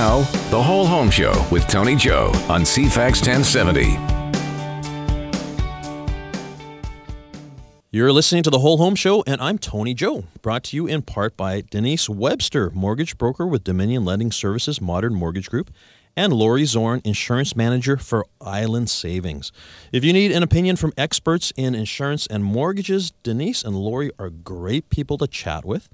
Now, The Whole Home Show with Tony Joe on CFAX 1070. You're listening to the Whole Home Show, and I'm Tony Joe, brought to you in part by Denise Webster, mortgage broker with Dominion Lending Services Modern Mortgage Group, and Lori Zorn, insurance manager for Island Savings. If you need an opinion from experts in insurance and mortgages, Denise and Lori are great people to chat with.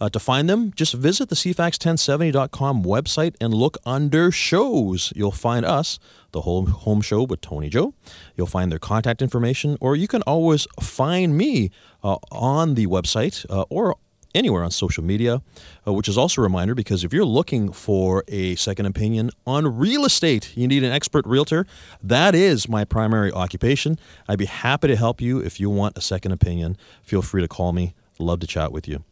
Uh, to find them, just visit the CFAX1070.com website and look under shows. You'll find us, the Home, home Show with Tony Joe. You'll find their contact information, or you can always find me uh, on the website uh, or anywhere on social media, uh, which is also a reminder because if you're looking for a second opinion on real estate, you need an expert realtor. That is my primary occupation. I'd be happy to help you if you want a second opinion. Feel free to call me. Love to chat with you.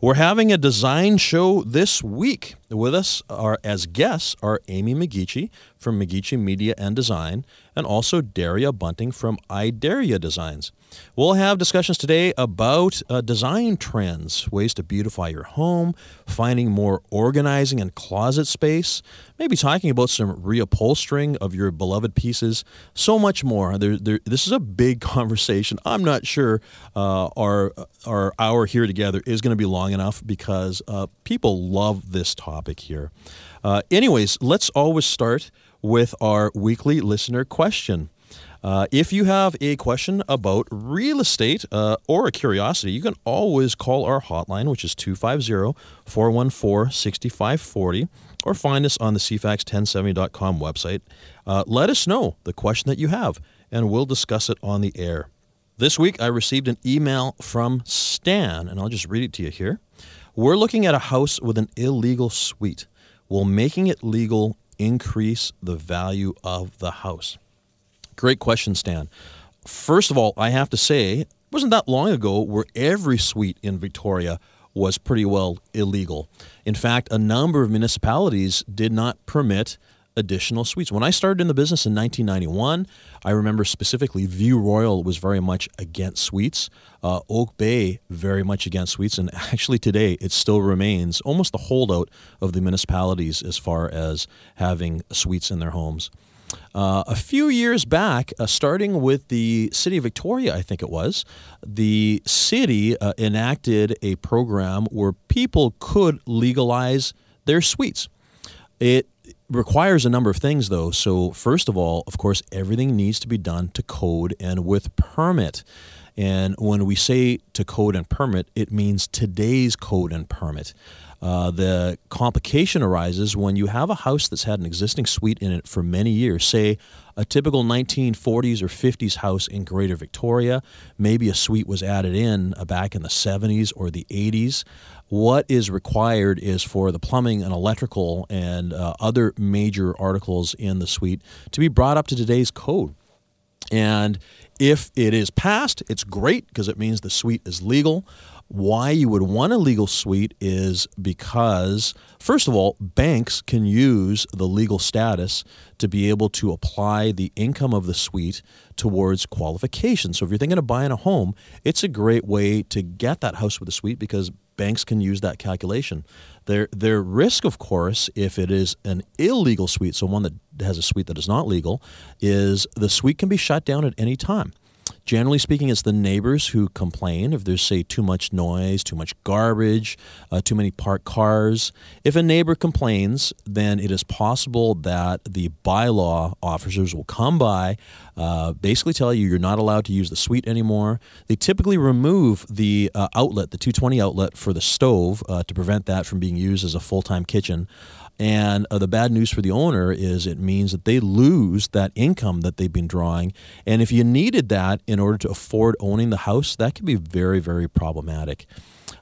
We're having a design show this week. With us are as guests are Amy McGeachy from McGeachy Media and Design, and also Daria Bunting from I Dare-Ya Designs. We'll have discussions today about uh, design trends, ways to beautify your home, finding more organizing and closet space, maybe talking about some reupholstering of your beloved pieces, so much more. There, there, this is a big conversation. I'm not sure uh, our our hour here together is going to be long enough because uh, people love this topic here. Uh, anyways, let's always start with our weekly listener question. Uh, if you have a question about real estate uh, or a curiosity, you can always call our hotline, which is 250 414 6540, or find us on the CFAX1070.com website. Uh, let us know the question that you have, and we'll discuss it on the air. This week, I received an email from Stan, and I'll just read it to you here. We're looking at a house with an illegal suite. Will making it legal increase the value of the house? Great question, Stan. First of all, I have to say, it wasn't that long ago where every suite in Victoria was pretty well illegal. In fact, a number of municipalities did not permit additional suites. When I started in the business in 1991, I remember specifically View Royal was very much against suites. Uh, Oak Bay very much against suites, and actually today it still remains almost the holdout of the municipalities as far as having suites in their homes. Uh, a few years back, uh, starting with the city of Victoria, I think it was, the city uh, enacted a program where people could legalize their suites. It requires a number of things, though. So, first of all, of course, everything needs to be done to code and with permit. And when we say to code and permit, it means today's code and permit. Uh, the complication arises when you have a house that's had an existing suite in it for many years, say a typical 1940s or 50s house in Greater Victoria. Maybe a suite was added in uh, back in the 70s or the 80s. What is required is for the plumbing and electrical and uh, other major articles in the suite to be brought up to today's code. And if it is passed, it's great because it means the suite is legal. Why you would want a legal suite is because, first of all, banks can use the legal status to be able to apply the income of the suite towards qualification. So if you're thinking of buying a home, it's a great way to get that house with a suite because banks can use that calculation. Their their risk, of course, if it is an illegal suite, so one that has a suite that is not legal, is the suite can be shut down at any time. Generally speaking, it's the neighbors who complain if there's, say, too much noise, too much garbage, uh, too many parked cars. If a neighbor complains, then it is possible that the bylaw officers will come by, uh, basically tell you you're not allowed to use the suite anymore. They typically remove the uh, outlet, the 220 outlet for the stove, uh, to prevent that from being used as a full time kitchen. And uh, the bad news for the owner is it means that they lose that income that they've been drawing. And if you needed that in order to afford owning the house, that can be very, very problematic.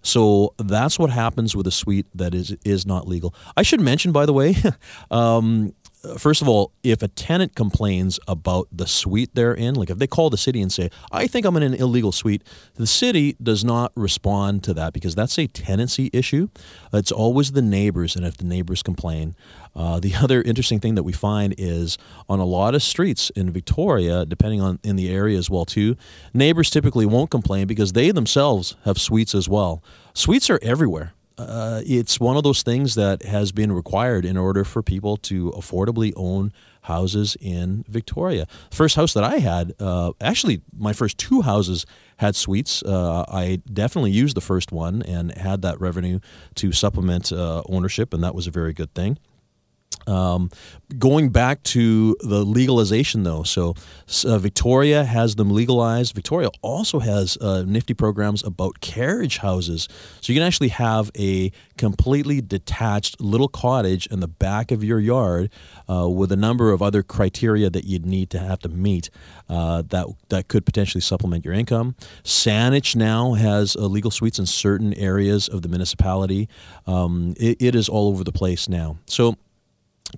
So that's what happens with a suite that is is not legal. I should mention, by the way, um, first of all, if a tenant complains about the suite they're in, like if they call the city and say, I think I'm in an illegal suite, the city does not respond to that because that's a tenancy issue. It's always the neighbors, and if the neighbors complain. Uh, the other interesting thing that we find is on a lot of streets in Victoria, depending on in the area as well too, neighbors typically won't complain because they themselves have suites as well. Suites are everywhere. Uh, it's one of those things that has been required in order for people to affordably own houses in Victoria. First house that I had, uh, actually, my first two houses had suites. Uh, I definitely used the first one and had that revenue to supplement uh, ownership, and that was a very good thing. Um, going back to the legalization, though, so uh, Victoria has them legalized. Victoria also has uh, nifty programs about carriage houses. So you can actually have a completely detached little cottage in the back of your yard uh, with a number of other criteria that you'd need to have to meet uh, that, that could potentially supplement your income. Saanich now has uh, legal suites in certain areas of the municipality. Um, it, it is all over the place now. So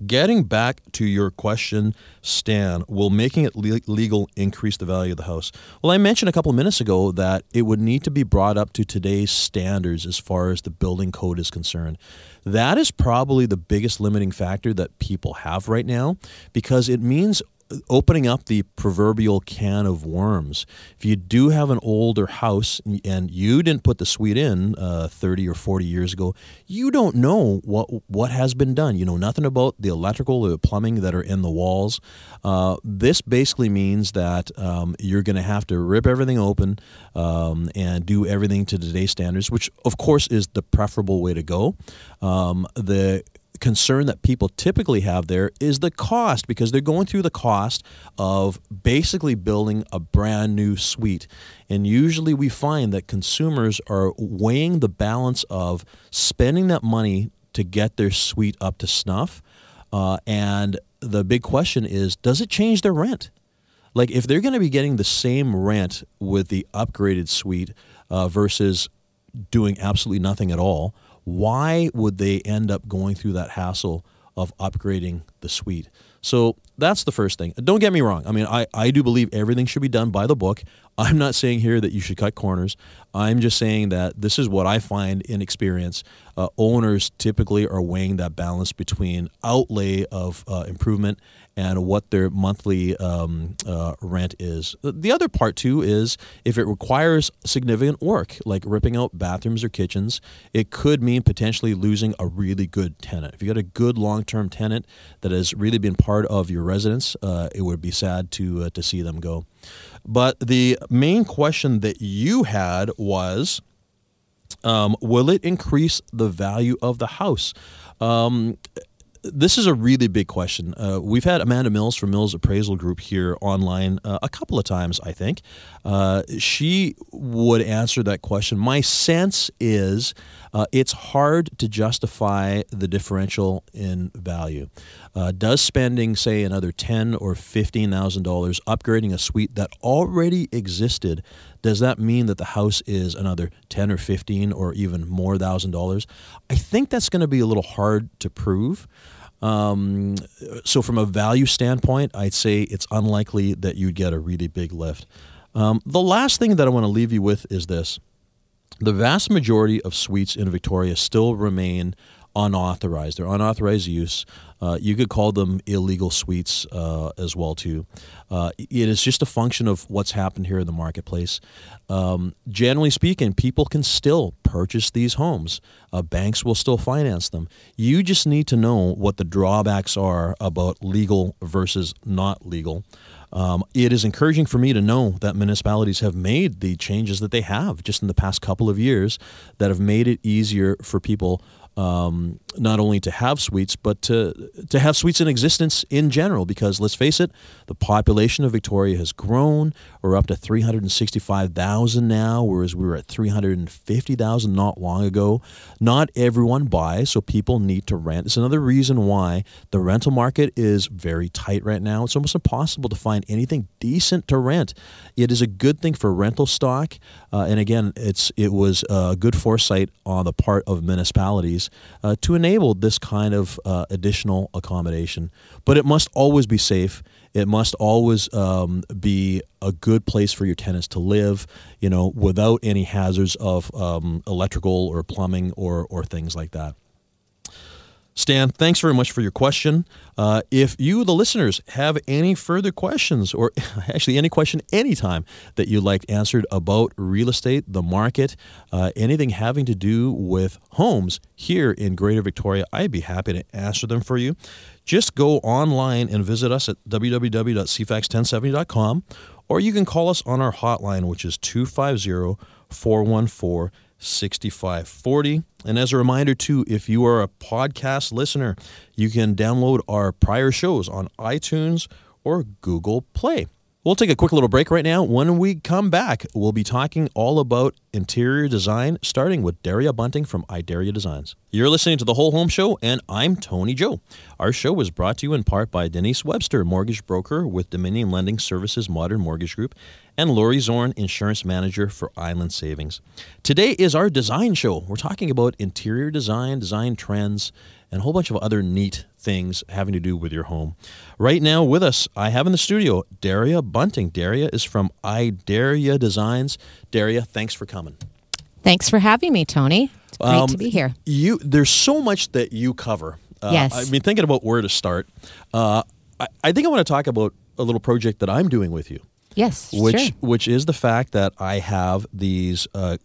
Getting back to your question, Stan, will making it le- legal increase the value of the house? Well, I mentioned a couple of minutes ago that it would need to be brought up to today's standards as far as the building code is concerned. That is probably the biggest limiting factor that people have right now because it means opening up the proverbial can of worms. If you do have an older house and you didn't put the suite in uh, 30 or 40 years ago, you don't know what what has been done. You know nothing about the electrical the plumbing that are in the walls. Uh, this basically means that um, you're going to have to rip everything open um, and do everything to today's standards, which of course is the preferable way to go. Um, the concern that people typically have there is the cost because they're going through the cost of basically building a brand new suite. And usually we find that consumers are weighing the balance of spending that money to get their suite up to snuff. Uh, and the big question is does it change their rent? Like, if they're going to be getting the same rent with the upgraded suite uh, versus doing absolutely nothing at all, why would they end up going through that hassle of upgrading the suite? So that's the first thing. Don't get me wrong. I mean, I, I do believe everything should be done by the book. I'm not saying here that you should cut corners. I'm just saying that this is what I find in experience. Uh, owners typically are weighing that balance between outlay of uh, improvement and what their monthly um, uh, rent is. The other part, too, is if it requires significant work, like ripping out bathrooms or kitchens, it could mean potentially losing a really good tenant. If you got a good long term tenant that has really been part of your residence, uh, it would be sad to, uh, to see them go. But the main question that you had was um, will it increase the value of the house? Um, this is a really big question. Uh, we've had Amanda Mills from Mills Appraisal Group here online uh, a couple of times, I think. Uh, she would answer that question. My sense is uh, it's hard to justify the differential in value. Uh, does spending, say, another ten or fifteen thousand dollars upgrading a suite that already existed, does that mean that the house is another ten or fifteen or even more thousand dollars? I think that's going to be a little hard to prove. Um, so, from a value standpoint, I'd say it's unlikely that you'd get a really big lift. Um, the last thing that I want to leave you with is this the vast majority of suites in Victoria still remain unauthorized. They're unauthorized use. Uh, you could call them illegal suites uh, as well too. Uh, it is just a function of what's happened here in the marketplace. Um, generally speaking, people can still purchase these homes. Uh, banks will still finance them. You just need to know what the drawbacks are about legal versus not legal. Um, it is encouraging for me to know that municipalities have made the changes that they have just in the past couple of years that have made it easier for people um, not only to have suites, but to, to have suites in existence in general. Because let's face it, the population of Victoria has grown. We're up to 365,000 now, whereas we were at 350,000 not long ago. Not everyone buys, so people need to rent. It's another reason why the rental market is very tight right now. It's almost impossible to find anything decent to rent. It is a good thing for rental stock, uh, and again, it's it was a good foresight on the part of municipalities uh, to enable this kind of uh, additional accommodation. But it must always be safe. It must always um, be a good place for your tenants to live, you know, without any hazards of um, electrical or plumbing or, or things like that. Stan, thanks very much for your question. Uh, if you, the listeners, have any further questions, or actually any question anytime that you'd like answered about real estate, the market, uh, anything having to do with homes here in Greater Victoria, I'd be happy to answer them for you. Just go online and visit us at www.cfax1070.com, or you can call us on our hotline, which is 250 414 6540. And as a reminder, too, if you are a podcast listener, you can download our prior shows on iTunes or Google Play. We'll take a quick little break right now. When we come back, we'll be talking all about interior design, starting with Daria Bunting from I Dare-Ya Designs. You're listening to The Whole Home Show, and I'm Tony Joe. Our show was brought to you in part by Denise Webster, mortgage broker with Dominion Lending Services Modern Mortgage Group, and Lori Zorn, insurance manager for Island Savings. Today is our design show. We're talking about interior design, design trends, and a whole bunch of other neat things having to do with your home. Right now, with us, I have in the studio Daria Bunting. Daria is from I Dare-Ya Designs. Daria, thanks for coming. Thanks for having me, Tony. It's great um, to be here. You, there's so much that you cover. Uh, yes. I mean, thinking about where to start, uh, I, I think I want to talk about a little project that I'm doing with you. Yes, which sure. which is the fact that I have these uh,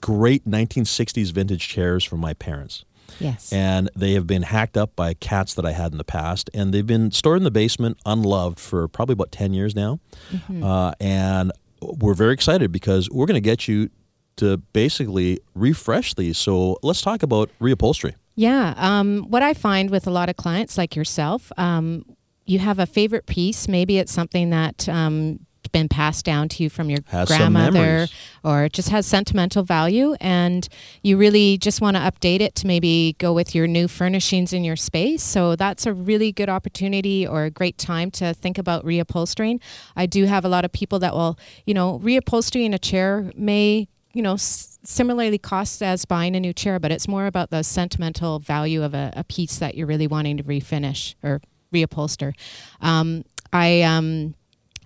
great 1960s vintage chairs from my parents. Yes. And they have been hacked up by cats that I had in the past, and they've been stored in the basement unloved for probably about 10 years now. Mm-hmm. Uh, and we're very excited because we're going to get you to basically refresh these. So let's talk about reupholstery. Yeah. Um, what I find with a lot of clients like yourself, um, you have a favorite piece. Maybe it's something that um, been passed down to you from your has grandmother or it just has sentimental value and you really just want to update it to maybe go with your new furnishings in your space. So that's a really good opportunity or a great time to think about reupholstering. I do have a lot of people that will you know reupholstering a chair may you know s- similarly cost as buying a new chair but it's more about the sentimental value of a, a piece that you're really wanting to refinish or reupholster. Um, i um,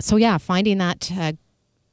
so yeah, finding that uh,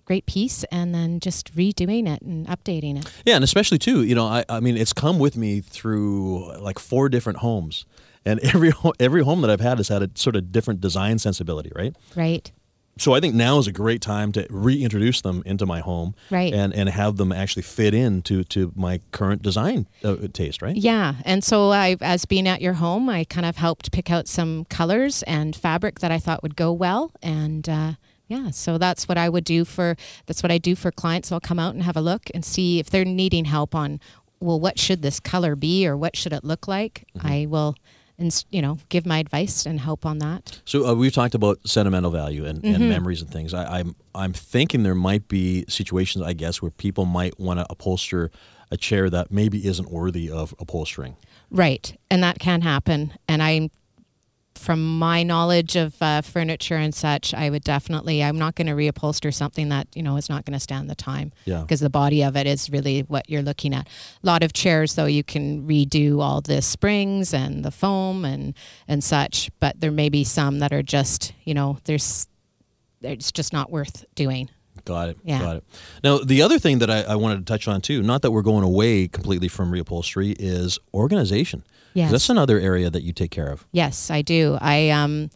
great piece and then just redoing it and updating it. Yeah, and especially too, you know, I, I mean, it's come with me through like four different homes, and every every home that I've had has had a sort of different design sensibility, right? Right so I think now is a great time to reintroduce them into my home, right? And and have them actually fit into to my current design uh, taste, right? Yeah, and so I, as being at your home, I kind of helped pick out some colors and fabric that I thought would go well, and. Uh, yeah, so that's what I would do for that's what I do for clients. I'll come out and have a look and see if they're needing help on well, what should this color be or what should it look like. Mm-hmm. I will and you know give my advice and help on that. So uh, we've talked about sentimental value and, mm-hmm. and memories and things. I, I'm I'm thinking there might be situations, I guess, where people might want to upholster a chair that maybe isn't worthy of upholstering. Right, and that can happen. And I'm from my knowledge of uh, furniture and such, I would definitely. I'm not going to reupholster something that you know is not going to stand the time. Yeah. Because the body of it is really what you're looking at. A lot of chairs, though, you can redo all the springs and the foam and and such, but there may be some that are just you know there's it's just not worth doing. Got it. Yeah. Got it. Now, the other thing that I, I, wanted to touch on too, not that we're going away completely from reupholstery, is organization. Yes. That's another area that you take care of. Yes, I do. I um,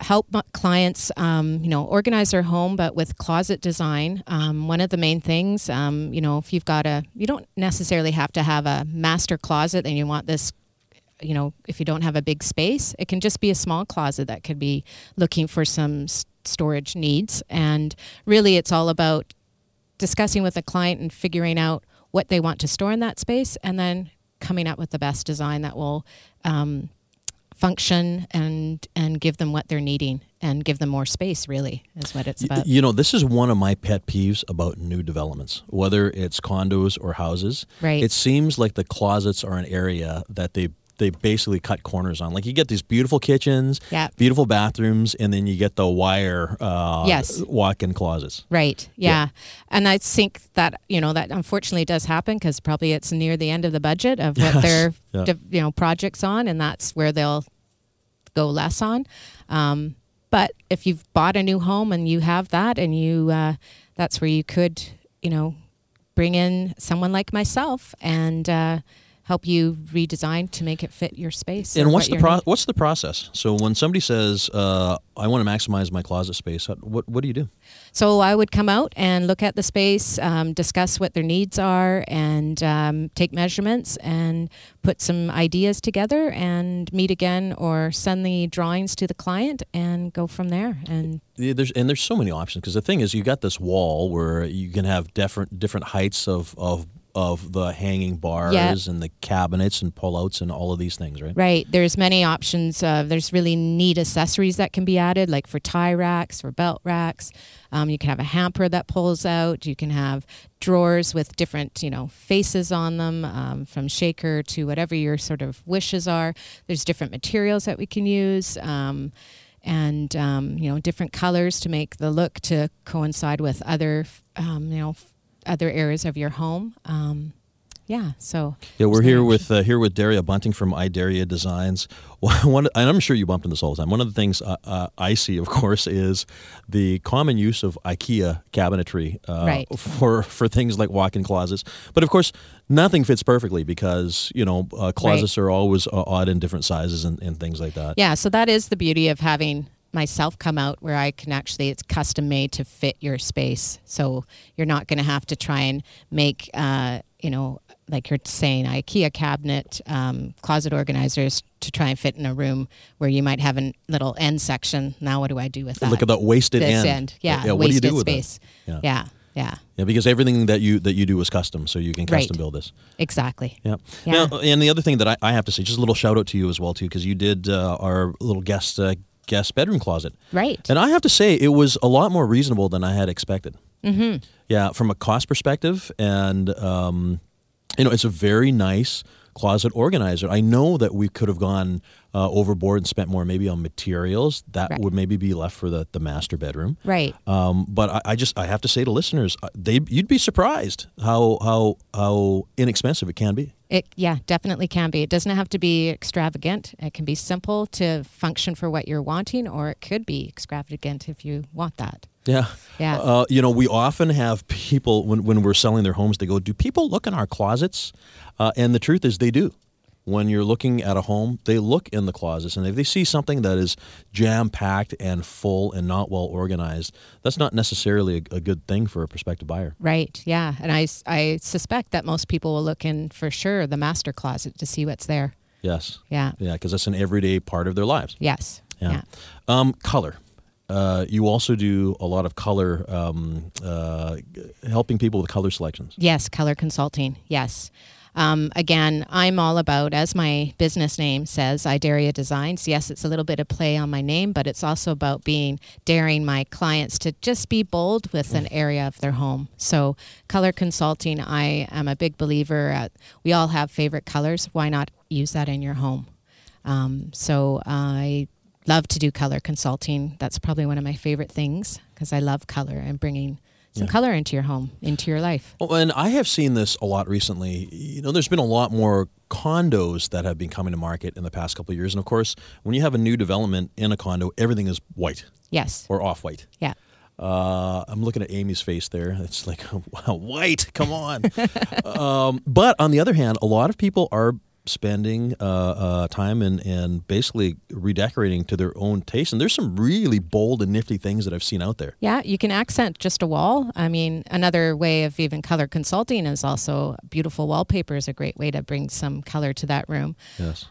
help clients, um, you know, organize their home, but with closet design. Um, one of the main things, um, you know, if you've got a, you don't necessarily have to have a master closet and you want this you know, if you don't have a big space, it can just be a small closet that could be looking for some storage needs. And really, it's all about discussing with the client and figuring out what they want to store in that space and then coming up with the best design that will um, function and and give them what they're needing and give them more space really is what it's about. you know this is one of my pet peeves about new developments whether it's condos or houses. Right. It seems like the closets are an area that they they basically cut corners on. Like you get these beautiful kitchens, yeah. beautiful bathrooms, and then you get the wire uh, yes. walk-in closets. Right. Yeah. yeah. And I think that you know that unfortunately does happen because probably it's near the end of the budget of what yes. their yeah. you know projects on, and that's where they'll go less on. Um, but if you've bought a new home and you have that, and you uh, that's where you could you know bring in someone like myself and. Uh, help you redesign to make it fit your space. And what's what the pro- what's the process? So when somebody says, uh, "I want to maximize my closet space," what what do you do? So I would come out and look at the space, um, discuss what their needs are, and um, take measurements and put some ideas together and meet again or send the drawings to the client and go from there. And Yeah, there's and there's so many options because the thing is, you got this wall where you can have different different heights of of of the hanging bars and the cabinets and pullouts and all of these things, right? right, there's many options. Uh, there's really neat accessories that can be added, like for tie racks, for belt racks. Um, you can have a hamper that pulls out. You can have drawers with different, you know, faces on them, um, from shaker to whatever your sort of wishes are. There's different materials that we can use. Um, and um, you know different colors to make the look to coincide with other um, you know other areas of your home. Um, yeah, so Yeah, we're here with uh, here with Daria Bunting from I Dare-Ya Designs. One, and I'm sure you bump into this all the time. One of the things uh, uh, I see, of course, is the common use of IKEA cabinetry uh, Right. for for things like walk-in closets. But of course, nothing fits perfectly because you know uh, closets are always uh, odd in different sizes and, and things like that. Yeah, so that is the beauty of having myself come out where I can actually it's custom made to fit your space. So you're not going to have to try and make uh, you know like you're saying IKEA cabinet um, closet organizers to try and fit in a room where you might have a little end section. Now what do I do with that? Look at that wasted end. end. Yeah, yeah. What do you wasted do with space. that? Yeah. yeah, Yeah, because everything that you that you do is custom, so you can custom Right. build this. exactly. Yeah. Yeah. Now, and the other thing that I, I have to say, just a little shout out to you as well too, because you did uh, our little guest uh, guest bedroom closet, Right. and I have to say it was a lot more reasonable than I had expected. Mm-hmm. Yeah, from a cost perspective, and um, you know, it's a very nice closet organizer. I know that we could have gone uh, overboard and spent more maybe on materials. That Right. would maybe be left for the, the master bedroom. Right. Um, but I, I just I have to say to listeners, uh, they you'd be surprised how how how inexpensive it can be. It yeah, definitely can be. It doesn't have to be extravagant. It can be simple to function for what you're wanting, or it could be extravagant if you want that. Yeah. Yeah. Uh, you know, we often have people when, when we're selling their homes, they go, Do people look in our closets? Uh, and the truth is, they do. When you're looking at a home, they look in the closets. And if they see something that is jam packed and full and not well organized, that's not necessarily a, a good thing for a prospective buyer. Right. Yeah. And I I suspect that most people will look in for sure the master closet to see what's there. Yes. Yeah. Yeah, because that's an everyday part of their lives. Yes. Yeah. Yeah. Um, color. Uh, you also do a lot of color, um, uh, helping people with color selections. Yes. Color consulting. Yes. Um, again, I'm all about, as my business name says, I Dare-Ya Designs. Yes, it's a little bit of play on my name, but it's also about being daring my clients to just be bold with an area of their home. So, color consulting, I am a big believer. At, we all have favorite colors. Why not use that in your home? Um, so, I love to do color consulting. That's probably one of my favorite things because I love color and bringing some color into your home, into your life. Oh, and I have seen this a lot recently. You know, there's been a lot more condos that have been coming to market in the past couple of years. And of course, when you have a new development in a condo, everything is white Yes. or off white. Yeah. Uh, I'm looking at Amy's face there. It's like, wow, white, come on. um, but on the other hand, a lot of people are spending uh, uh, time and, and basically redecorating to their own taste. And there's some really bold and nifty things that I've seen out there. Yeah, you can accent just a wall. I mean, another way of even color consulting is also beautiful wallpaper is a great way to bring some color to that room. Yes.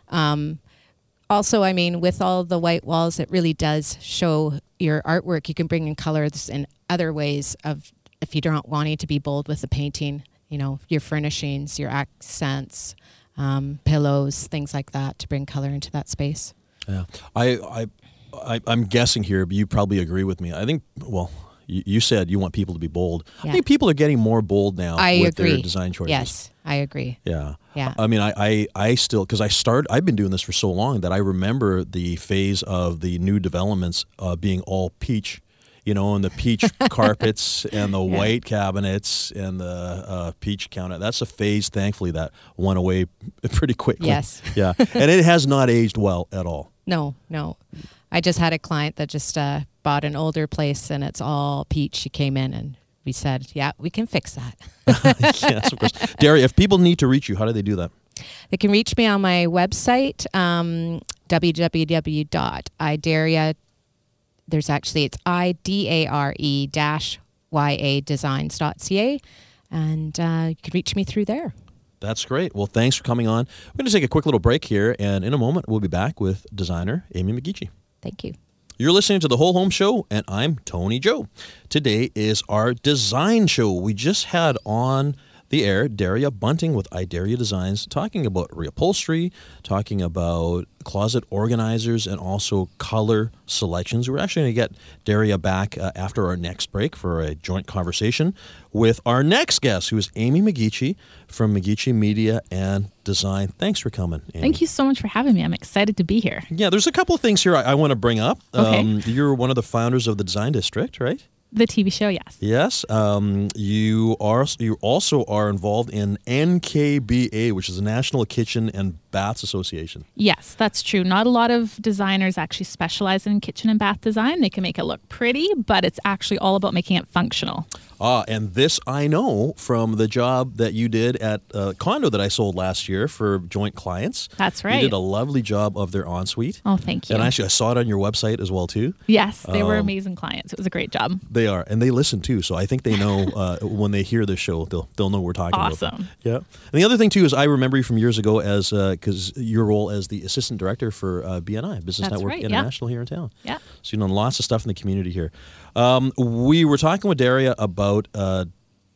Also, I mean, with all the white walls, it really does show your artwork. You can bring in colors in other ways of if you don't wanting to be bold with the painting, you know, your furnishings, your accents, um, pillows, things like that to bring color into that space. Yeah, I, I, I, I'm guessing here, but you probably agree with me. I think, well, you, you said you want people to be bold. Yeah. I think people are getting more bold now I with agree. their design choices. Yes, I agree. Yeah. Yeah. I mean, I, I, I still, because I started, I've been doing this for so long that I remember the phase of the new developments uh, being all peach, you know, and the peach carpets and the Yeah. white cabinets and the uh, peach counter. That's a phase, thankfully, that went away pretty quickly. Yes. Yeah. and it has not aged well at all. No, no. I just had a client that just uh, bought an older place and it's all peach. She came in and we said, yeah, we can fix that. yes, of course. Daria, if people need to reach you, how do they do that? They can reach me on my website, um, www.idaria. There's actually, it's I-D-A-R-E dash Y-A designs.ca. And uh, you can reach me through there. That's great. Well, thanks for coming on. We're going to take a quick little break here, and in a moment, we'll be back with designer Amy McGeachy. Thank you. You're listening to the Whole Home Show, and I'm Tony Joe. Today is our design show. We just had on the air Daria Bunting with I Dare-Ya Designs talking about reupholstery, talking about closet organizers, and also color selections. We're actually going to get Daria back uh, after our next break for a joint conversation with our next guest, who is Amy McGeachy from McGeachy Media and Design. Thanks for coming. Amy. Thank you so much for having me. I'm excited to be here. Yeah, there's a couple of things here I, I want to bring up. Okay. Um, you're one of the founders of the Design District, right? The TV show, yes. Yes. Um, you are. You also are involved in NKBA, which is National Kitchen and Baths Association. Yes, that's true. Not a lot of designers actually specialize in kitchen and bath design. They can make it look pretty, but it's actually all about making it functional. Ah, and this I know from the job that you did at a condo that I sold last year for joint clients. That's right. You did a lovely job of their ensuite. Oh, thank you. And actually, I saw it on your website as well too. yes, they were Um, amazing clients. It was a great job. They are, and they listen too. So I think they know uh, when they hear this show, they'll they'll know we're talking about. Awesome. Yeah. And the other thing too is I remember you from years ago as because your role as the assistant director for uh, BNI Business That's Network right, yeah. International here in town. Yeah. So you know lots of stuff in the community here. Um, we were talking with Daria about. Uh,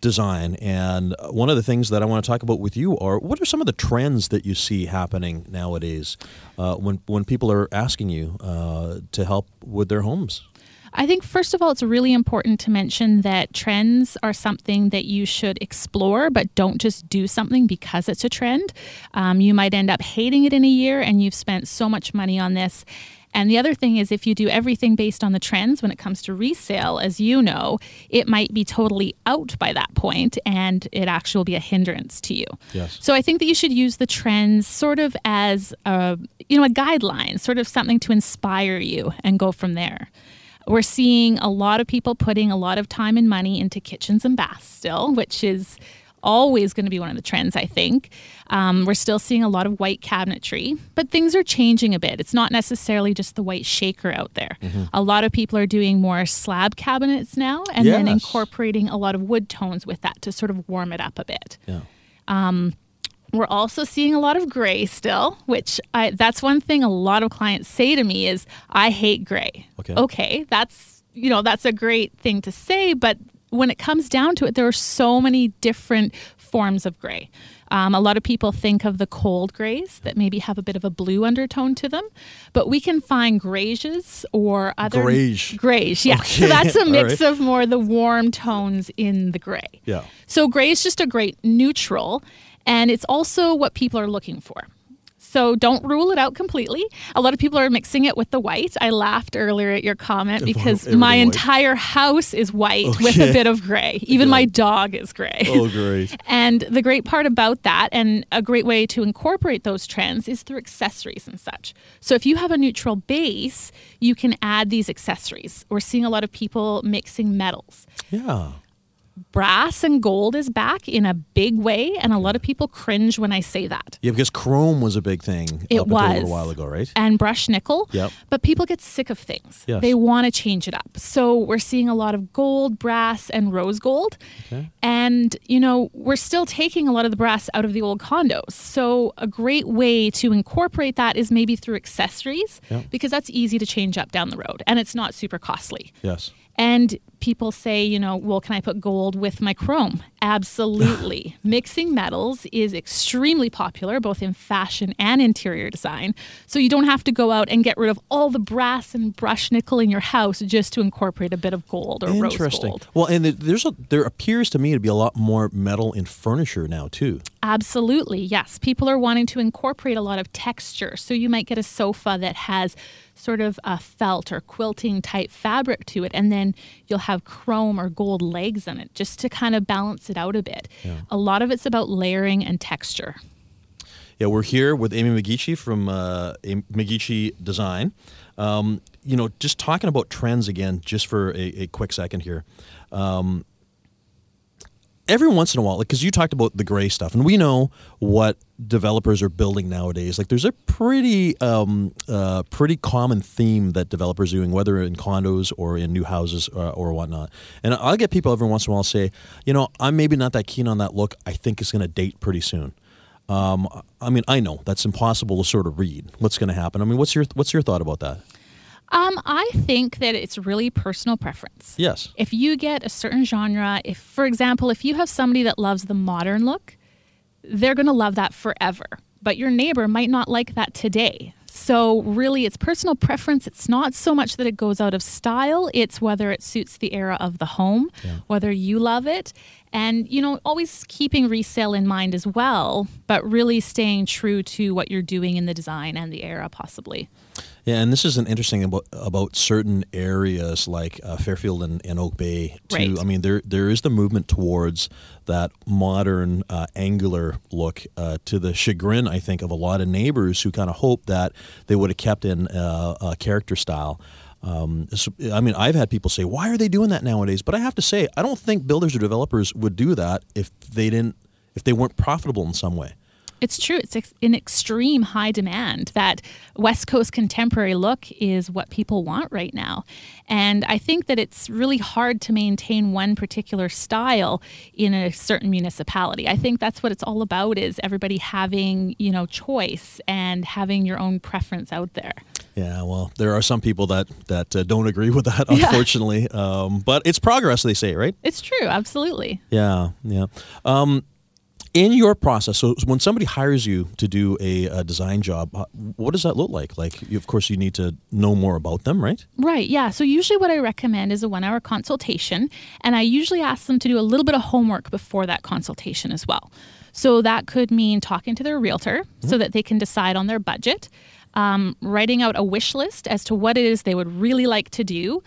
Design and one of the things that I want to talk about with you are what are some of the trends that you see happening nowadays uh, when when people are asking you uh, to help with their homes. I think, first of all, it's really important to mention that trends are something that you should explore, but don't just do something because it's a trend. Um, you might end up hating it in a year and you've spent so much money on this. And the other thing is, if you do everything based on the trends when it comes to resale, as you know, it might be totally out by that point and it actually will be a hindrance to you. Yes. So I think that you should use the trends sort of as a, you know, a guideline, sort of something to inspire you and go from there. We're seeing a lot of people putting a lot of time and money into kitchens and baths still, which is always going to be one of the trends, I think. Um, we're still seeing a lot of white cabinetry, but things are changing a bit. It's not necessarily just the white shaker out there. A lot of people are doing more slab cabinets now and then incorporating a lot of wood tones with that to sort of warm it up a bit. Yeah. We're also seeing a lot of gray still, which I, that's one thing a lot of clients say to me is, I hate gray. Okay. Okay, that's you know that's a great thing to say, but when it comes down to it, there are so many different forms of gray. Um, a lot of people think of the cold grays that maybe have a bit of a blue undertone to them, but we can find grays or other Greige. Grays, yeah. Okay, So that's a mix right. of more the warm tones in the gray. Yeah. So gray is just a great neutral, and it's also what people are looking for. So don't rule it out completely. A lot of people are mixing it with the white. I laughed earlier at your comment because my white. entire house is white oh, with a bit of gray. Even my dog is gray. Oh, great. And the great part about that, and a great way to incorporate those trends, is through accessories and such. So if you have a neutral base, you can add these accessories. We're seeing a lot of people mixing metals Yeah. Brass and gold is back in a big way, and a lot of people cringe when I say that. Yeah, because chrome was a big thing It up until a little while ago, right? And brush nickel. Yep. But people get sick of things. Yes. They want to change it up. So we're seeing a lot of gold, brass, and rose gold. Okay. And, you know, we're still taking a lot of the brass out of the old condos. So a great way to incorporate that is maybe through accessories Yep. because that's easy to change up down the road and it's not super costly. Yes. And people say, you know, well, can I put gold with my chrome? Absolutely. Mixing metals is extremely popular, both in fashion and interior design. So you don't have to go out and get rid of all the brass and brush nickel in your house just to incorporate a bit of gold or rose Interesting. gold. Well, and there's a, there appears to me to be a lot more metal in furniture now too. Absolutely, yes. People are wanting to incorporate a lot of texture. So you might get a sofa that has sort of a felt or quilting type fabric to it, and then you'll have chrome or gold legs in it just to kind of balance it out a bit. A lot of it's about layering and texture. Yeah, we're here with Amy McGeachy from uh, McGeachy Design. Um, you know, just talking about trends again, just for a, a quick second here. Um, every once in a while, like because you talked about the gray stuff, and we know what developers are building nowadays. Like there's a pretty um, uh, pretty common theme that developers are doing, whether in condos or in new houses uh, or whatnot. And I'll get people every once in a while say, you know, I'm maybe not that keen on that look. I think it's going to date pretty soon. Um, I mean, I know that's impossible to sort of read what's going to happen. I mean, what's your what's your thought about that? Um, I think that it's really personal preference. Yes. If you get a certain genre, if, for example, if you have somebody that loves the modern look, they're going to love that forever. But your neighbor might not like that today. So, really, it's personal preference. It's not so much that it goes out of style, it's whether it suits the era of the home, yeah. whether you love it. And, you know, always keeping resale in mind as well, but really staying true to what you're doing in the design and the era, possibly. Yeah, and this is an interesting about about certain areas like uh, Fairfield and, and, Oak Bay too. Right. I mean, there there is the movement towards that modern uh, angular look uh, to the chagrin, I think, of a lot of neighbors who kind of hope that they would have kept in uh, a character style. Um, so, I mean, I've had people say, "Why are they doing that nowadays?" But I have to say, I don't think builders or developers would do that if they didn't, if they weren't profitable in some way. It's true. It's in extreme high demand. That West Coast contemporary look is what people want right now. And I think that it's really hard to maintain one particular style in a certain municipality. I think that's what it's all about is everybody having, you know, choice and having your own preference out there. Yeah, well, there are some people that that uh, don't agree with that, unfortunately. Yeah. Um, but it's progress, they say, right? It's true, absolutely. Yeah, yeah. Um, in your process so when somebody hires you to do a, a, design job uh, what does that look like? Like you, of course you need to know more about them right? Right yeah. So usually what i recommend is a one hour consultation and i usually ask them to do a little bit of homework before that consultation as well. So that could mean talking to their realtor mm-hmm. so that they can decide on their budget um, writing out a wish list as to what it is they would really like to do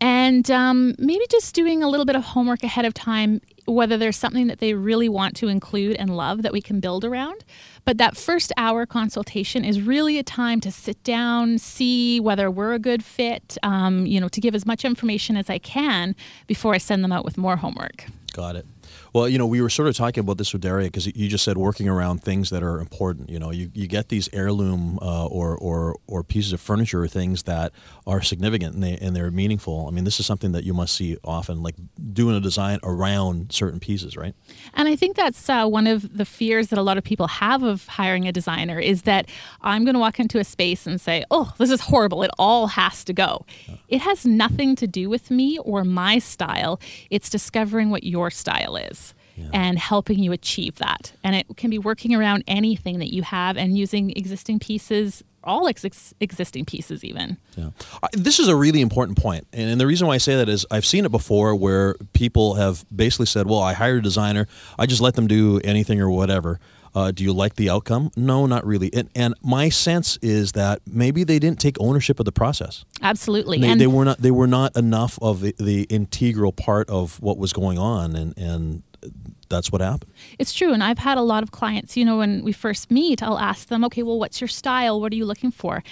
and um, maybe just doing a little bit of homework ahead of time whether there's something that they really want to include and love that we can build around. But that first hour consultation is really a time to sit down, see whether we're a good fit, um, you know, to give as much information as I can before I send them out with more homework. Got it. Well, you know, we were sort of talking about this with Daria because you just said working around things that are important. You know, you, you get these heirloom uh, or, or or pieces of furniture or things that are significant and they and they're meaningful. I mean, this is something that you must see often, like doing a design around certain pieces, right? And I think that's uh, one of the fears that a lot of people have of hiring a designer is that I'm going to walk into a space and say, "Oh, this is horrible. It all has to go." Yeah. It has nothing to do with me or my style. It's discovering what your style is yeah. and helping you achieve that. And it can be working around anything that you have and using existing pieces all ex- existing pieces even yeah. this is a really important point and, and the reason why i say that is i've seen it before where people have basically said well i hired a designer i just let them do anything or whatever uh, do you like the outcome? No, not really. And, and, my sense is that maybe they didn't take ownership of the process. Absolutely. They, they were not. They were not enough of the, the, integral part of what was going on, and and that's what happened. It's true. And I've had a lot of clients, you know, when we first meet, I'll ask them, okay, well, what's your style? What are you looking for?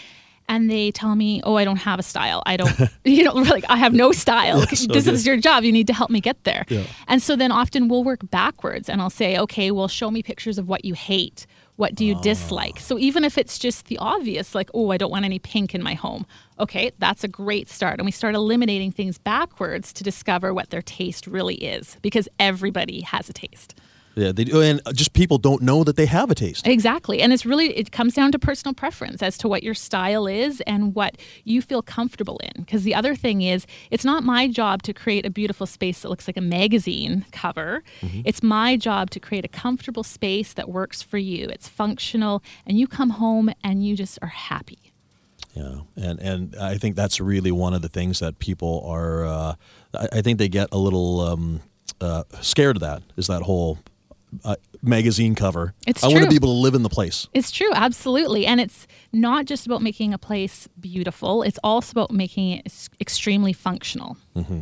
And they tell me, oh, I don't have a style. I don't, you know, like, I have no style. Yes, this okay. is your job. You need to help me get there. Yeah. And so then often we'll work backwards and I'll say, okay, well, show me pictures of what you hate. What do you oh. dislike? So even if it's just the obvious, like, oh, I don't want any pink in my home, okay, that's a great start. And we start eliminating things backwards to discover what their taste really is because everybody has a taste. Yeah, they do, and just people don't know that they have a taste. Exactly, and it's really it comes down to personal preference as to what your style is and what you feel comfortable in. Because the other thing is, it's not my job to create a beautiful space that looks like a magazine cover. Mm-hmm. It's my job to create a comfortable space that works for you. It's functional, and you come home and you just are happy. Yeah, and and I think that's really one of the things that people are. Uh, I, I, think they get a little um, uh, scared of that. Is that whole uh, magazine cover. It's I want to be able to live in the place. It's true, absolutely. And it's not just about making a place beautiful, it's also about making it extremely functional. Mm-hmm.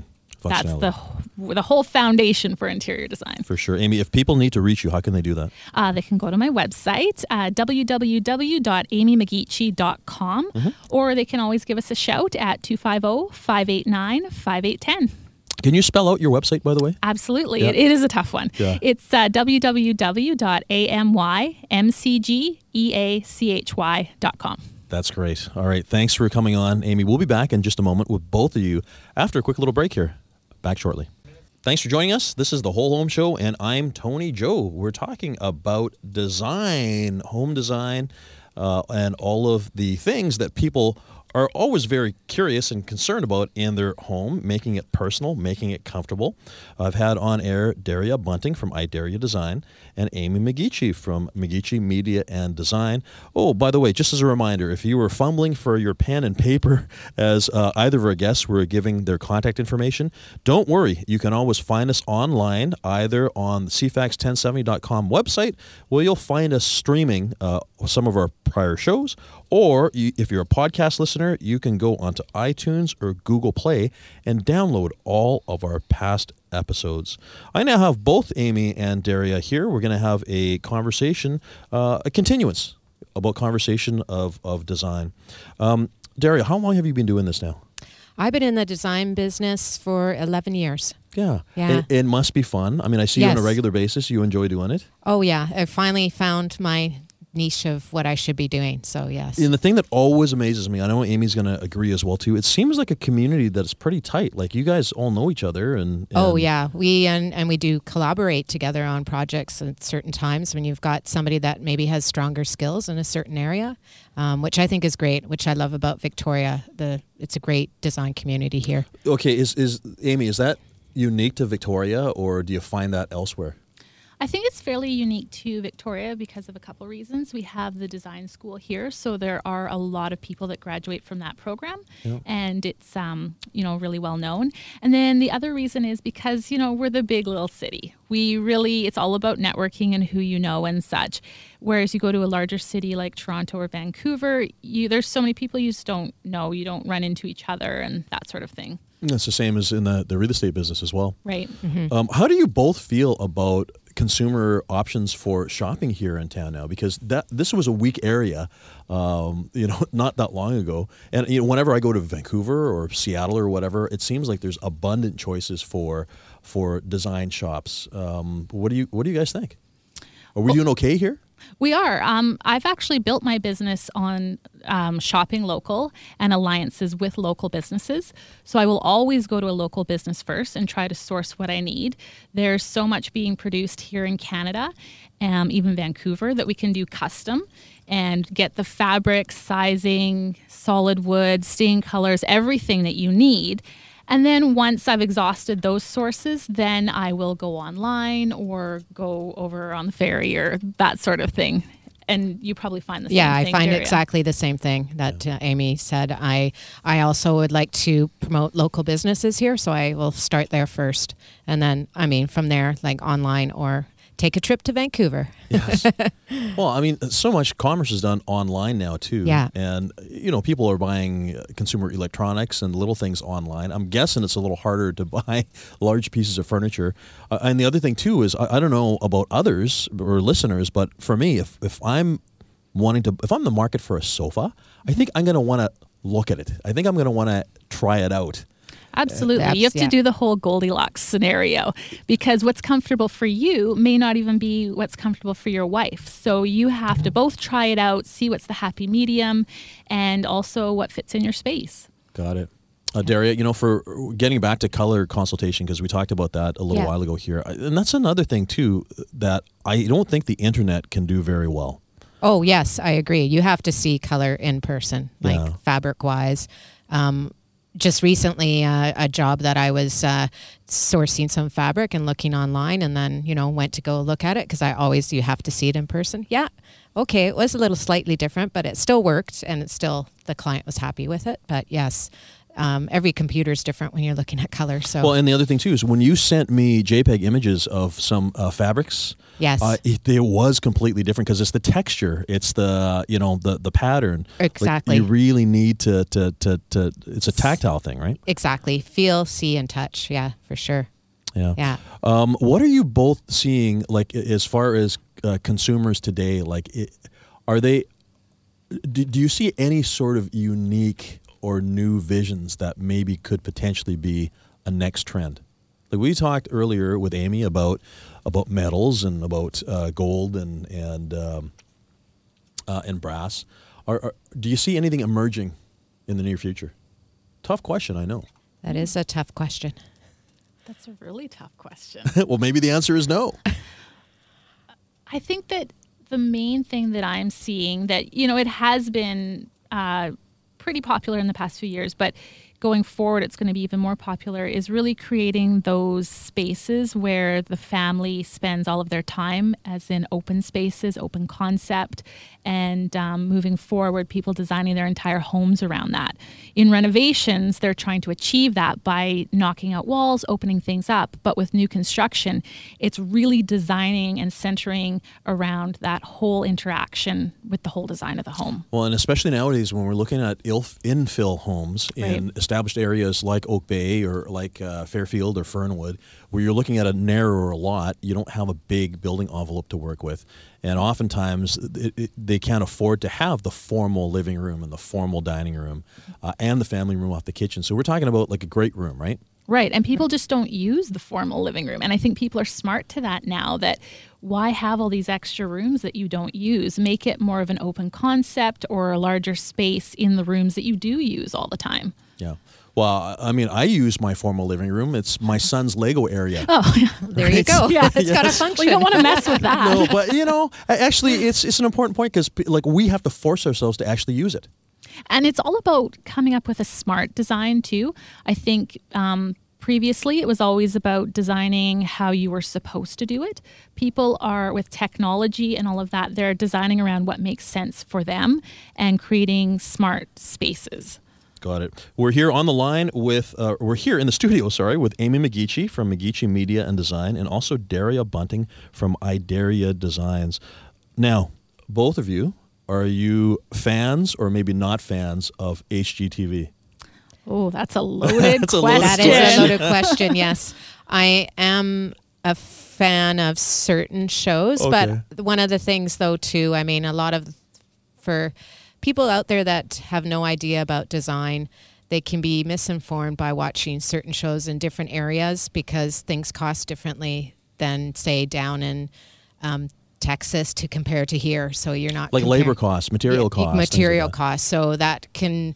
That's the the whole foundation for interior design. For sure. Amy, if people need to reach you, how can they do that? Uh, they can go to my website, uh, www.amymcgeachy.com, mm-hmm. or they can always give us a shout at 250 589 5810. Can you spell out your website, by the way? Absolutely. Yeah. It, it is a tough one. Yeah. It's uh, www.amymcgeachy.com. That's great. All right. Thanks for coming on, Amy. We'll be back in just a moment with both of you after a quick little break here. Back shortly. Thanks for joining us. This is the Whole Home Show, and I'm Tony Joe. We're talking about design, home design, uh, and all of the things that people are always very curious and concerned about in their home, making it personal, making it comfortable. I've had on air Daria Bunting from I Dare-Ya Design and Amy McGeachy from McGeachy Media and Design. Oh, by the way, just as a reminder, if you were fumbling for your pen and paper as uh, either of our guests were giving their contact information, don't worry. You can always find us online, either on the cfax1070.com website, where you'll find us streaming uh, some of our prior shows, or you, if you're a podcast listener, you can go onto iTunes or Google Play and download all of our past episodes. I now have both Amy and Daria here. We're going to have a conversation, uh, a continuance about conversation of, of design. Um, Daria, how long have you been doing this now? I've been in the design business for 11 years. Yeah. Yeah. It, it must be fun. I mean, I see you on a regular basis. You enjoy doing it. Oh, yeah. I finally found my niche of what I should be doing. So, yes. And the thing that always amazes me, I know Amy's going to agree as well too. It seems like a community that is pretty tight. Like you guys all know each other, and, Oh yeah, we and, and we do collaborate together on projects at certain times when you've got somebody that maybe has stronger skills in a certain area, um, which I think is great. Which I love about Victoria. The it's a great design community here. Okay, is is Amy? Is that unique to Victoria, or do you find that elsewhere? I think it's fairly unique to Victoria because of a couple reasons. We have the design school here, so there are a lot of people that graduate from that program, and it's um, you know really well known. And then the other reason is because you know we're the big little city. We really it's all about networking and who you know and such. Whereas you go to a larger city like Toronto or Vancouver, you there's so many people you just don't know. You don't run into each other and that sort of thing, That's the same as in the, the real estate business as well. right? Um, how do you both feel about consumer options for shopping here in town now? Because that this was a weak area, um, you know, not that long ago. And you know, whenever I go to Vancouver or Seattle or whatever, it seems like there's abundant choices for for design shops. Um, what do you What do you guys think? Are we doing okay here? We are. Um, I've actually built my business on um, shopping local and alliances with local businesses. So I will always go to a local business first and try to source what I need. There's so much being produced here in Canada, um, even Vancouver, that we can do custom and get the fabric, sizing, solid wood, stain colors, everything that you need. And then once I've exhausted those sources, then I will go online or go over on the ferry or that sort of thing. And you probably find the same yeah, I find Daria. exactly the same thing that uh, Amy said. I I also would like to promote local businesses here, so I will start there first, and then I mean from there, like online or take a trip to Vancouver. Yes. well, I mean, so much commerce is done online now too. Yeah. And you know, people are buying uh, consumer electronics and little things online. I'm guessing it's a little harder to buy large pieces of furniture. Uh, and the other thing too is, I, I don't know about others or listeners, but for me, if if I'm wanting to, if I'm the market for a sofa, I think I'm going to want to look at it. I think I'm going to want to try it out. Absolutely. Abs- you have to do the whole Goldilocks scenario because what's comfortable for you may not even be what's comfortable for your wife. So you have to both try it out, see what's the happy medium, and also what fits in your space. Got it. Uh, Daria, you know, for getting back to color consultation, because we talked about that a little Yeah. while ago here, and that's another thing too that I don't think the internet can do very well. Oh yes, I agree. You have to see color in person, like Yeah. fabric wise. Um, just recently, uh, a job that I was uh, sourcing some fabric and looking online, and then you know went to go look at it because I always you have to see it in person. Yeah, okay, it was a little slightly different, but it still worked, and it still the client was happy with it. But yes. Um, every computer is different when you're looking at color. So Well, and the other thing too is when you sent me JPEG images of some uh, fabrics, Yes. uh, it, it was completely different because it's the texture, it's the you know the the pattern. Like, Exactly. you really need to, to to to it's a tactile thing, right? exactly, feel, see, and touch. Yeah, for sure. Yeah. Yeah. Um, what are you both seeing, like as far as uh, consumers today? Like, it, are they? Do, do you see any sort of unique or new visions that maybe could potentially be a next trend? Like we talked earlier with Amy about about metals and about uh, gold and and um, uh, and brass. Are, are, do you see anything emerging in the near future? Tough question, I know. That is a tough question. That's a really tough question. well, maybe the answer is no. I think that the main thing that I'm seeing that you know it has been uh, pretty popular in the past few years, but going forward it's going to be even more popular is really creating those spaces where the family spends all of their time as in open spaces open concept and um, moving forward people designing their entire homes around that in renovations they're trying to achieve that by knocking out walls opening things up but with new construction it's really designing and centering around that whole interaction with the whole design of the home Well, and especially nowadays when we're looking at ilf- infill homes in Right. Established areas like Oak Bay or like uh, Fairfield or Fernwood, where you're looking at a narrower lot, you don't have a big building envelope to work with. And oftentimes it, it, they can't afford to have the formal living room and the formal dining room uh, and the family room off the kitchen. So we're talking about like a great room, right? Right. And people just don't use the formal living room. And I think people are smart to that now that why have all these extra rooms that you don't use? Make it more of an open concept or a larger space in the rooms that you do use all the time. Yeah. Well, I mean, I use my formal living room. It's my son's Lego area. Oh. There you go. Yeah. it's got a function. Well, you don't want to mess with that. no, but you know, actually, it's it's an important point because like we have to force ourselves to actually use it. And it's all about coming up with a smart design, too. I think um, previously it was always about designing how you were supposed to do it. People are, with technology and all of that, they're designing around what makes sense for them and creating smart spaces. Got it. We're here on the line with, uh, we're here in the studio, sorry, with Amy McGeachy from McGeachy Media and Design and also Daria Bunting from I Dare-Ya Designs. Now, both of you, are you fans or maybe not fans of HGTV? Oh, that's a loaded That's a question. loaded That is a loaded question. Yes, I am a fan of certain shows, Okay. but one of the things, though, too, I mean, a lot of for people out there that have no idea about design, they can be misinformed by watching certain shows in different areas because things cost differently than, say, down in. Um, Texas to compare to here, so you're not Like labor costs, material Yeah, costs. like material that. costs. So that can,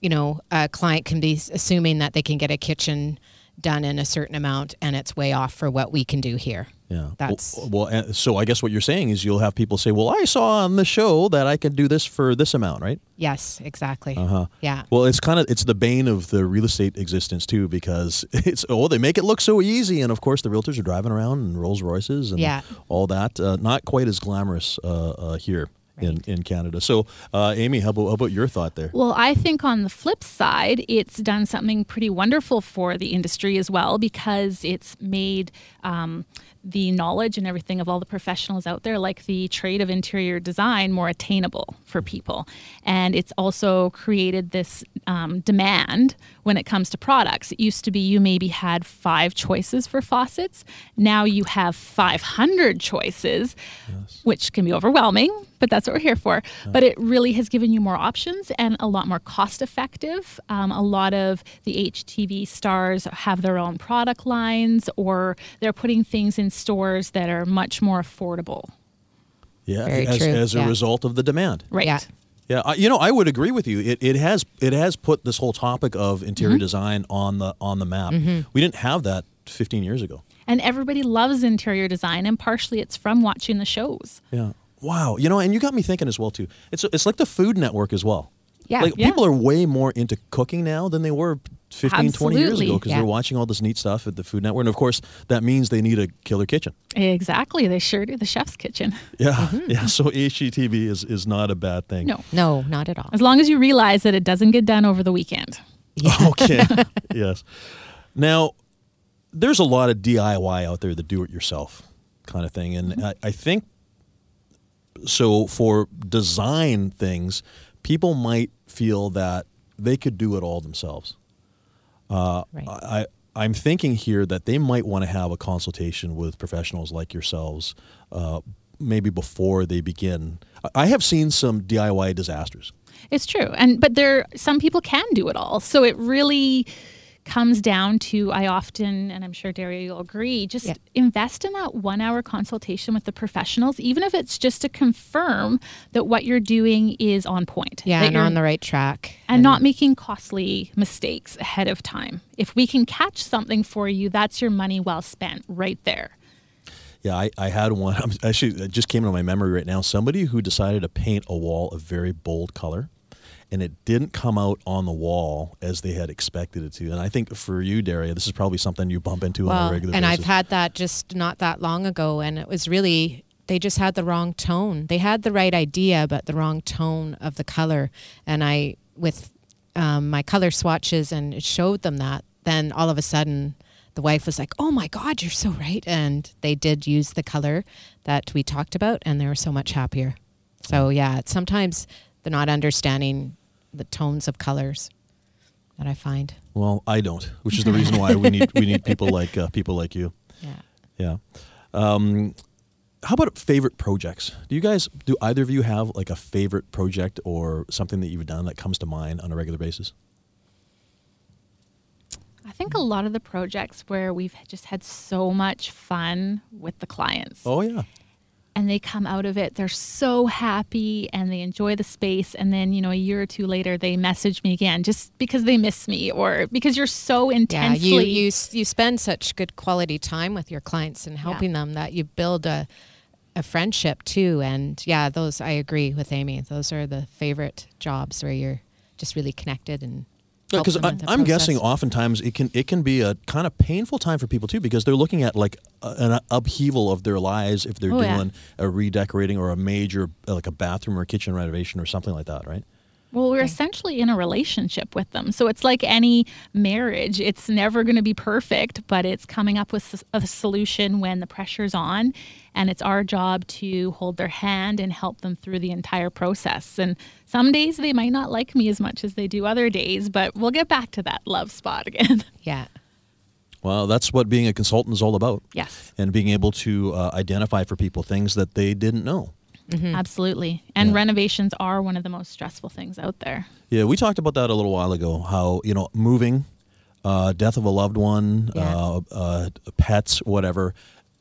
you know, a client can be assuming that they can get a kitchen done in a certain amount, and it's way off for what we can do here. Yeah. That's- well, well. uh, So I guess what you're saying is you'll have people say, "Well, I saw on the show that I could do this for this amount, right?" Yes, exactly. Uh huh. Yeah. Well, it's kind of it's the bane of the real estate existence too, because it's oh they make it look so easy, and of course the realtors are driving around in Rolls Royces and Yeah. all that. Uh, not quite as glamorous uh, uh, here Right. in Canada. So, uh, Amy, how about, how about your thought there? Well, I think on the flip side, it's done something pretty wonderful for the industry as well because it's made um, the knowledge and everything of all the professionals out there, like the trade of interior design, more attainable for people. And it's also created this um, demand when it comes to products. It used to be you maybe had five choices for faucets. Now you have 500 choices, which can be overwhelming, but that's what we're here for. But it really has given you more options and a lot more cost effective. Um, a lot of the HTV stars have their own product lines or they're putting things in stores that are much more affordable. Yeah, Very as, true, as a yeah. result of the demand. Right. Yeah. Yeah, I, you know, I would agree with you. It, it has it has put this whole topic of interior mm-hmm. design on the on the map. Mm-hmm. We didn't have that 15 years ago. And everybody loves interior design, and partially it's from watching the shows. Yeah. Wow. You know, and you got me thinking as well too. It's it's like the Food Network as well. Yeah. Like Yeah. people are way more into cooking now than they were 15, 20 years ago because Yeah. they're watching all this neat stuff at the Food Network. And of course, that means they need a killer kitchen. Exactly. They sure do. The chef's kitchen. Yeah. Yeah. So HGTV is, is not a bad thing. No. No, not at all. As long as you realize that it doesn't get done over the weekend. Okay. yes. Now, there's a lot of DIY out there, the do it yourself kind of thing. And mm-hmm. I, I think so for design things, people might feel that they could do it all themselves. Uh, Right. I, I'm thinking here that they might want to have a consultation with professionals like yourselves, uh, maybe before they begin. I- I have seen some DIY disasters. It's true. And but there some people can do it all. So it really comes down to I often, and I'm sure Daria you'll agree, just Yeah. invest in that one hour consultation with the professionals, even if it's just to confirm that what you're doing is on point. Yeah, that and you're- on the right track. and not making costly mistakes ahead of time. If we can catch something for you, that's your money well spent right there. Yeah, I, I had one. I'm actually, it just came into my memory right now. Somebody who decided to paint a wall a very bold color, and it didn't come out on the wall as they had expected it to. And I think for you, Daria, this is probably something you bump into on a regular and basis. I've had that just not that long ago, and it was really they just had the wrong tone. They had the right idea, but the wrong tone of the color. And I, with um, my color swatches, and it showed them that. Then all of a sudden, the wife was like, "Oh my God, you're so right!" And they did use the color that we talked about, and they were so much happier. So yeah, sometimes the not understanding the tones of colors that I find. well, I don't, which is the reason why we need we need people like uh, people like you. Yeah. Yeah. Um, how about favorite projects? Do you guys do either of you have like a favorite project or something that you've done that comes to mind on a regular basis? I think a lot of the projects where we've just had so much fun with the clients Oh yeah. And they come out of it, they're so happy and they enjoy the space. And then, you know, a year or two later, they message me again just because they miss me or because you're so intensely Yeah, you you you spend such good quality time with your clients and helping them that you build a a friendship too. And yeah, those I agree with Amy. Those are the favorite jobs where you're just really connected and because them I'm guessing oftentimes it can it can be a kind of painful time for people too because they're looking at like a, an upheaval of their lives if they're Oh, yeah. doing a redecorating or a major like a bathroom or kitchen renovation or something like that, right? Well, we're essentially in a relationship with them. So it's like any marriage. It's never going to be perfect, but it's coming up with a solution when the pressure's on. And it's our job to hold their hand and help them through the entire process. And some days they might not like me as much as they do other days, but we'll get back to that love spot again. yeah. Well, that's what being a consultant is all about. yes, And being able to uh, identify for people things that they didn't know. absolutely. And Yeah. renovations are one of the most stressful things out there. Yeah, we talked about that a little while ago. How you know moving, uh, death of a loved one, Yeah. uh, uh, pets, whatever.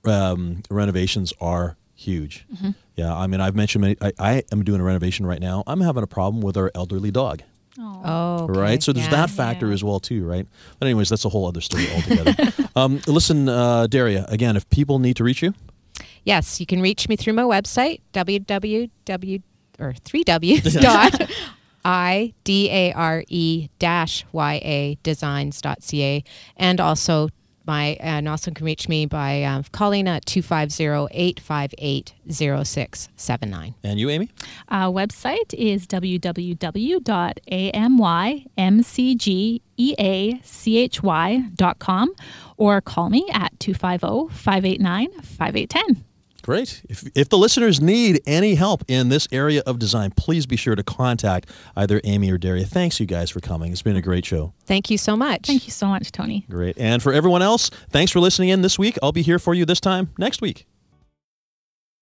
Um, renovations are huge. Yeah, I mean, I've mentioned many, I, I am doing a renovation right now. I'm having a problem with our elderly dog. Oh, okay. Right, so there's Yeah. that factor Yeah. as well too, right? But anyways, that's a whole other story altogether. um, listen, uh, Daria, again, if people need to reach you, Yes, you can reach me through my website www or three W's dot i d a r e dash y a designs dot ca and also my and also can reach me by um, calling at 250-858-0679 and you, Amy. Uh, website is www.amymcgeachy.com or call me at oh, 250 589 5810. Great. If, if the listeners need any help in this area of design, please be sure to contact either Amy or Daria. Thanks, you guys, for coming. It's been a great show. thank you so much Thank you so much, Tony. Great. And for everyone else, thanks for listening in this week. I'll be here for you this time next week.